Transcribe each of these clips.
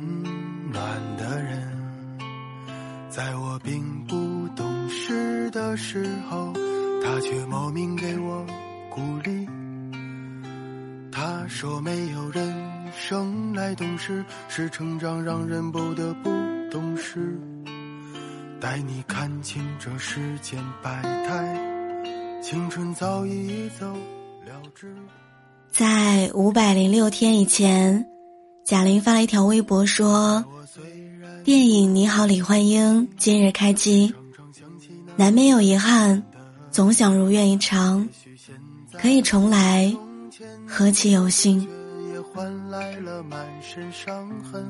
温暖的人，在我并不懂事的时候，他却莫名给我鼓励。他说：“没有人生来懂事，是成长让人不得不懂事。”带你看清这世间百态，青春早已走了之。在五百零六天以前，贾玲发了一条微博说：“电影《你好，李焕英》今日开机，难免有遗憾，总想如愿以偿，可以重来，何其有幸。”也换来了满身伤痕。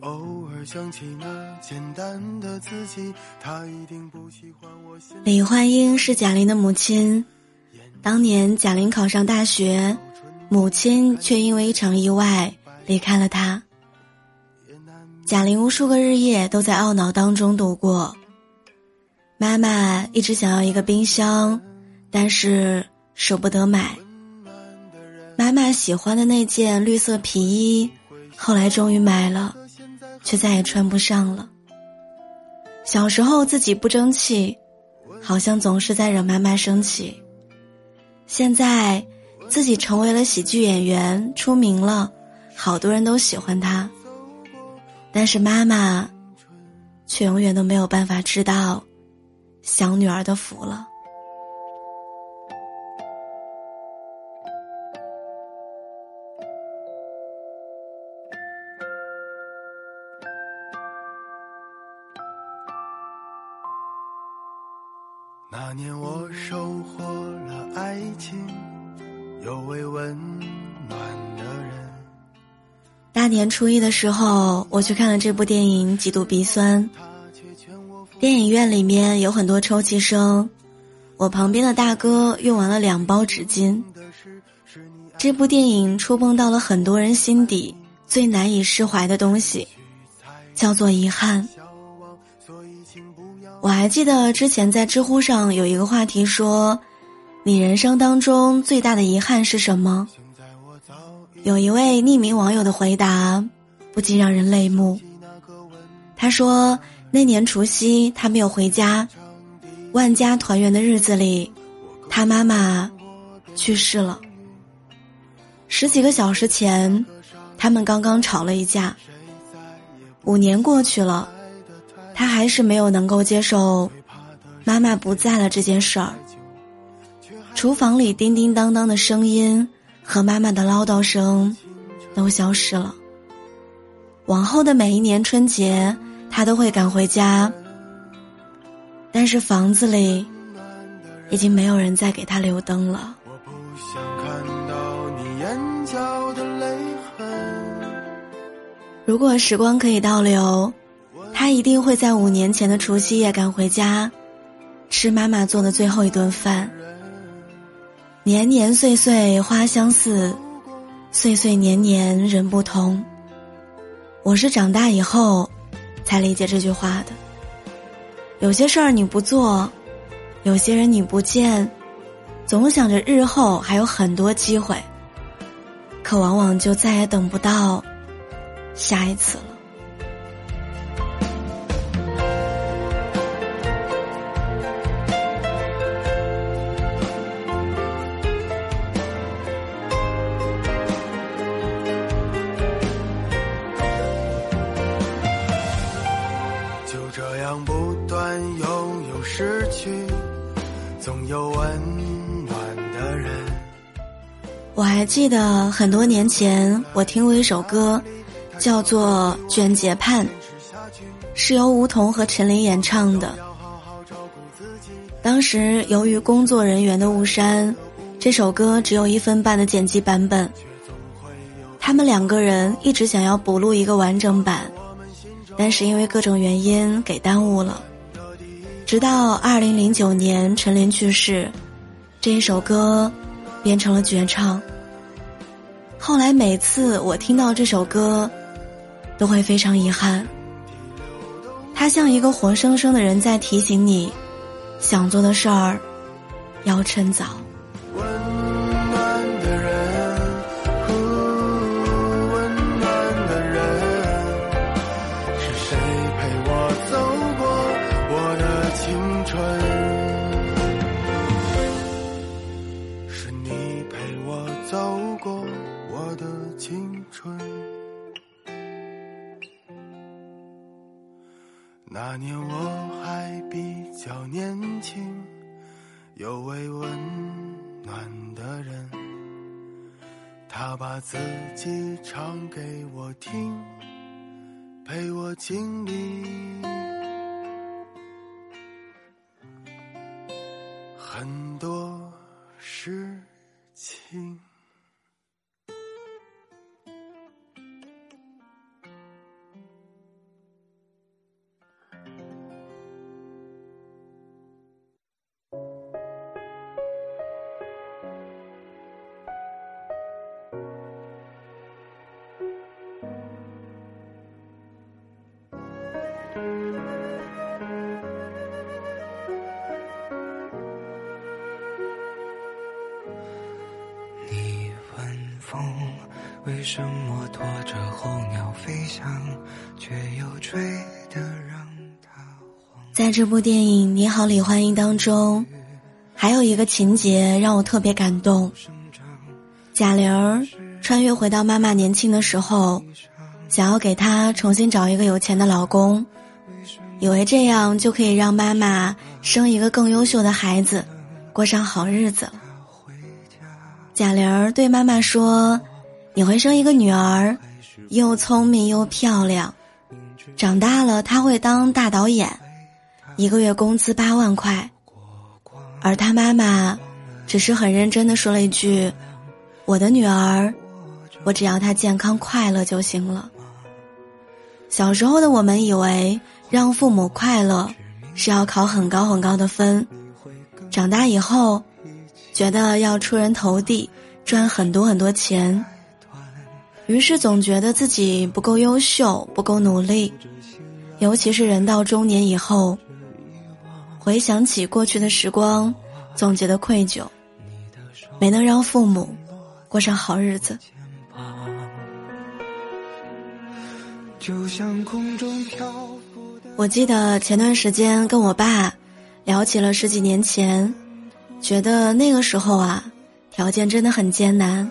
偶尔想起那简单的自己，他一定不喜欢我。李焕英是贾玲的母亲，当年贾玲考上大学，母亲却因为一场意外离开了他。贾玲无数个日夜都在懊恼当中度过。妈妈一直想要一个冰箱，但是舍不得买。妈妈喜欢的那件绿色皮衣，后来终于买了。却再也穿不上了。小时候自己不争气，好像总是在惹妈妈生气。现在自己成为了喜剧演员，出名了，好多人都喜欢他。但是妈妈，却永远都没有办法知道，想女儿的福了。那年我收获了爱情，有位温暖的人。大年初一的时候，我去看了这部电影，几度鼻酸。电影院里面有很多抽泣声，我旁边的大哥用完了两包纸巾。这部电影触碰到了很多人心底最难以释怀的东西，叫做遗憾。我还记得之前在知乎上有一个话题说：“你人生当中最大的遗憾是什么？”有一位匿名网友的回答不禁让人泪目。他说：“那年除夕他没有回家，万家团圆的日子里，他妈妈去世了。十几个小时前，他们刚刚吵了一架。五年过去了。”他还是没有能够接受妈妈不在了这件事儿。厨房里叮叮当当的声音和妈妈的唠叨声都消失了。往后的每一年春节，他都会赶回家，但是房子里已经没有人再给他留灯了。如果时光可以倒流。他一定会在五年前的除夕夜赶回家，吃妈妈做的最后一顿饭。年年岁岁花相似，岁岁年年人不同。我是长大以后，才理解这句话的。有些事儿你不做，有些人你不见，总想着日后还有很多机会，可往往就再也等不到下一次了。还记得很多年前，我听过一首歌，叫做《卷睫盼》，是由吴彤和陈琳演唱的。当时由于工作人员的误删，这首歌只有一分半的剪辑版本。他们两个人一直想要补录一个完整版，但是因为各种原因给耽误了。直到二零零九年陈琳去世，这一首歌变成了绝唱。后来每次我听到这首歌都会非常遗憾，他像一个活生生的人在提醒你，想做的事儿要趁早。温暖的人，温暖的人。是谁陪我走过我的青春？是你陪我走。春。那年我还比较年轻，有位温暖的人，他把自己唱给我听，陪我经历很多事情。为什么拖着候鸟飞翔，却又吹得让它。在这部电影《你好，李焕英》当中，还有一个情节让我特别感动。贾玲儿穿越回到妈妈年轻的时候，想要给她重新找一个有钱的老公，以为这样就可以让妈妈生一个更优秀的孩子，过上好日子了。贾玲儿对妈妈说：“你会生一个女儿，又聪明又漂亮，长大了她会当大导演，一个月工资八万块。”而她妈妈只是很认真的说了一句：“我的女儿，我只要她健康快乐就行了。”小时候的我们以为让父母快乐是要考很高很高的分，长大以后。觉得要出人头地，赚很多很多钱，于是总觉得自己不够优秀，不够努力。尤其是人到中年以后，回想起过去的时光，总觉得愧疚，没能让父母过上好日子。我记得前段时间跟我爸聊起了十几年前。觉得那个时候啊，条件真的很艰难。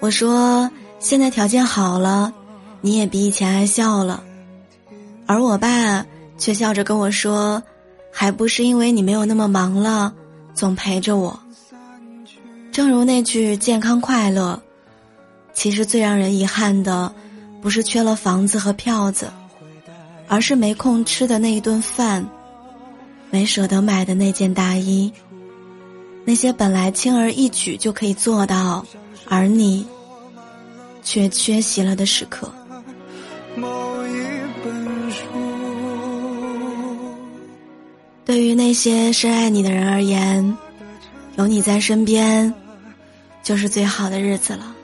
我说现在条件好了，你也比以前爱笑了。而我爸却笑着跟我说，还不是因为你没有那么忙了，总陪着我。正如那句“健康快乐”，其实最让人遗憾的，不是缺了房子和票子，而是没空吃的那一顿饭，没舍得买的那件大衣。那些本来轻而易举就可以做到，而你却缺席了的时刻。某一本书对于那些深爱你的人而言，有你在身边，就是最好的日子了。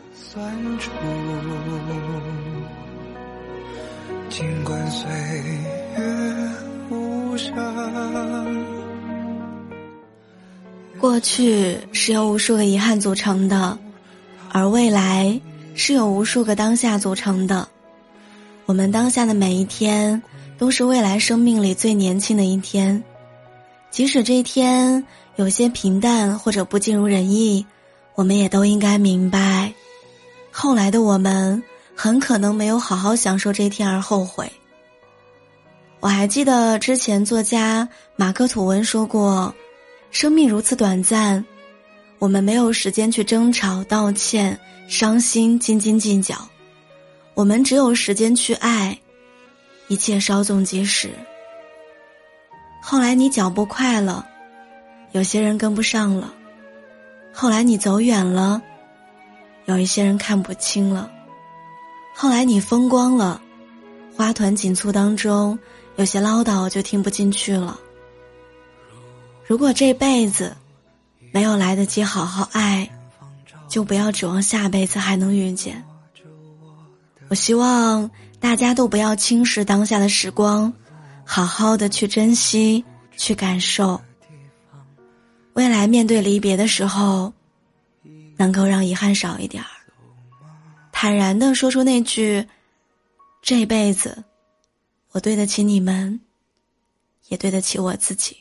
尽管岁月无声。过去是由无数个遗憾组成的，而未来是由无数个当下组成的。我们当下的每一天，都是未来生命里最年轻的一天。即使这一天有些平淡或者不尽如人意，我们也都应该明白，后来的我们很可能没有好好享受这一天而后悔。我还记得之前作家马克吐温说过。生命如此短暂，我们没有时间去争吵、道歉、伤心、斤斤计较，我们只有时间去爱，一切稍纵即逝。后来你脚步快了，有些人跟不上了；后来你走远了，有一些人看不清了；后来你风光了，花团锦簇当中，有些唠叨就听不进去了。如果这辈子没有来得及好好爱，就不要指望下辈子还能遇见。我希望大家都不要轻视当下的时光，好好的去珍惜，去感受。未来面对离别的时候，能够让遗憾少一点儿，坦然的说出那句：“这辈子，我对得起你们，也对得起我自己。”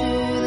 去。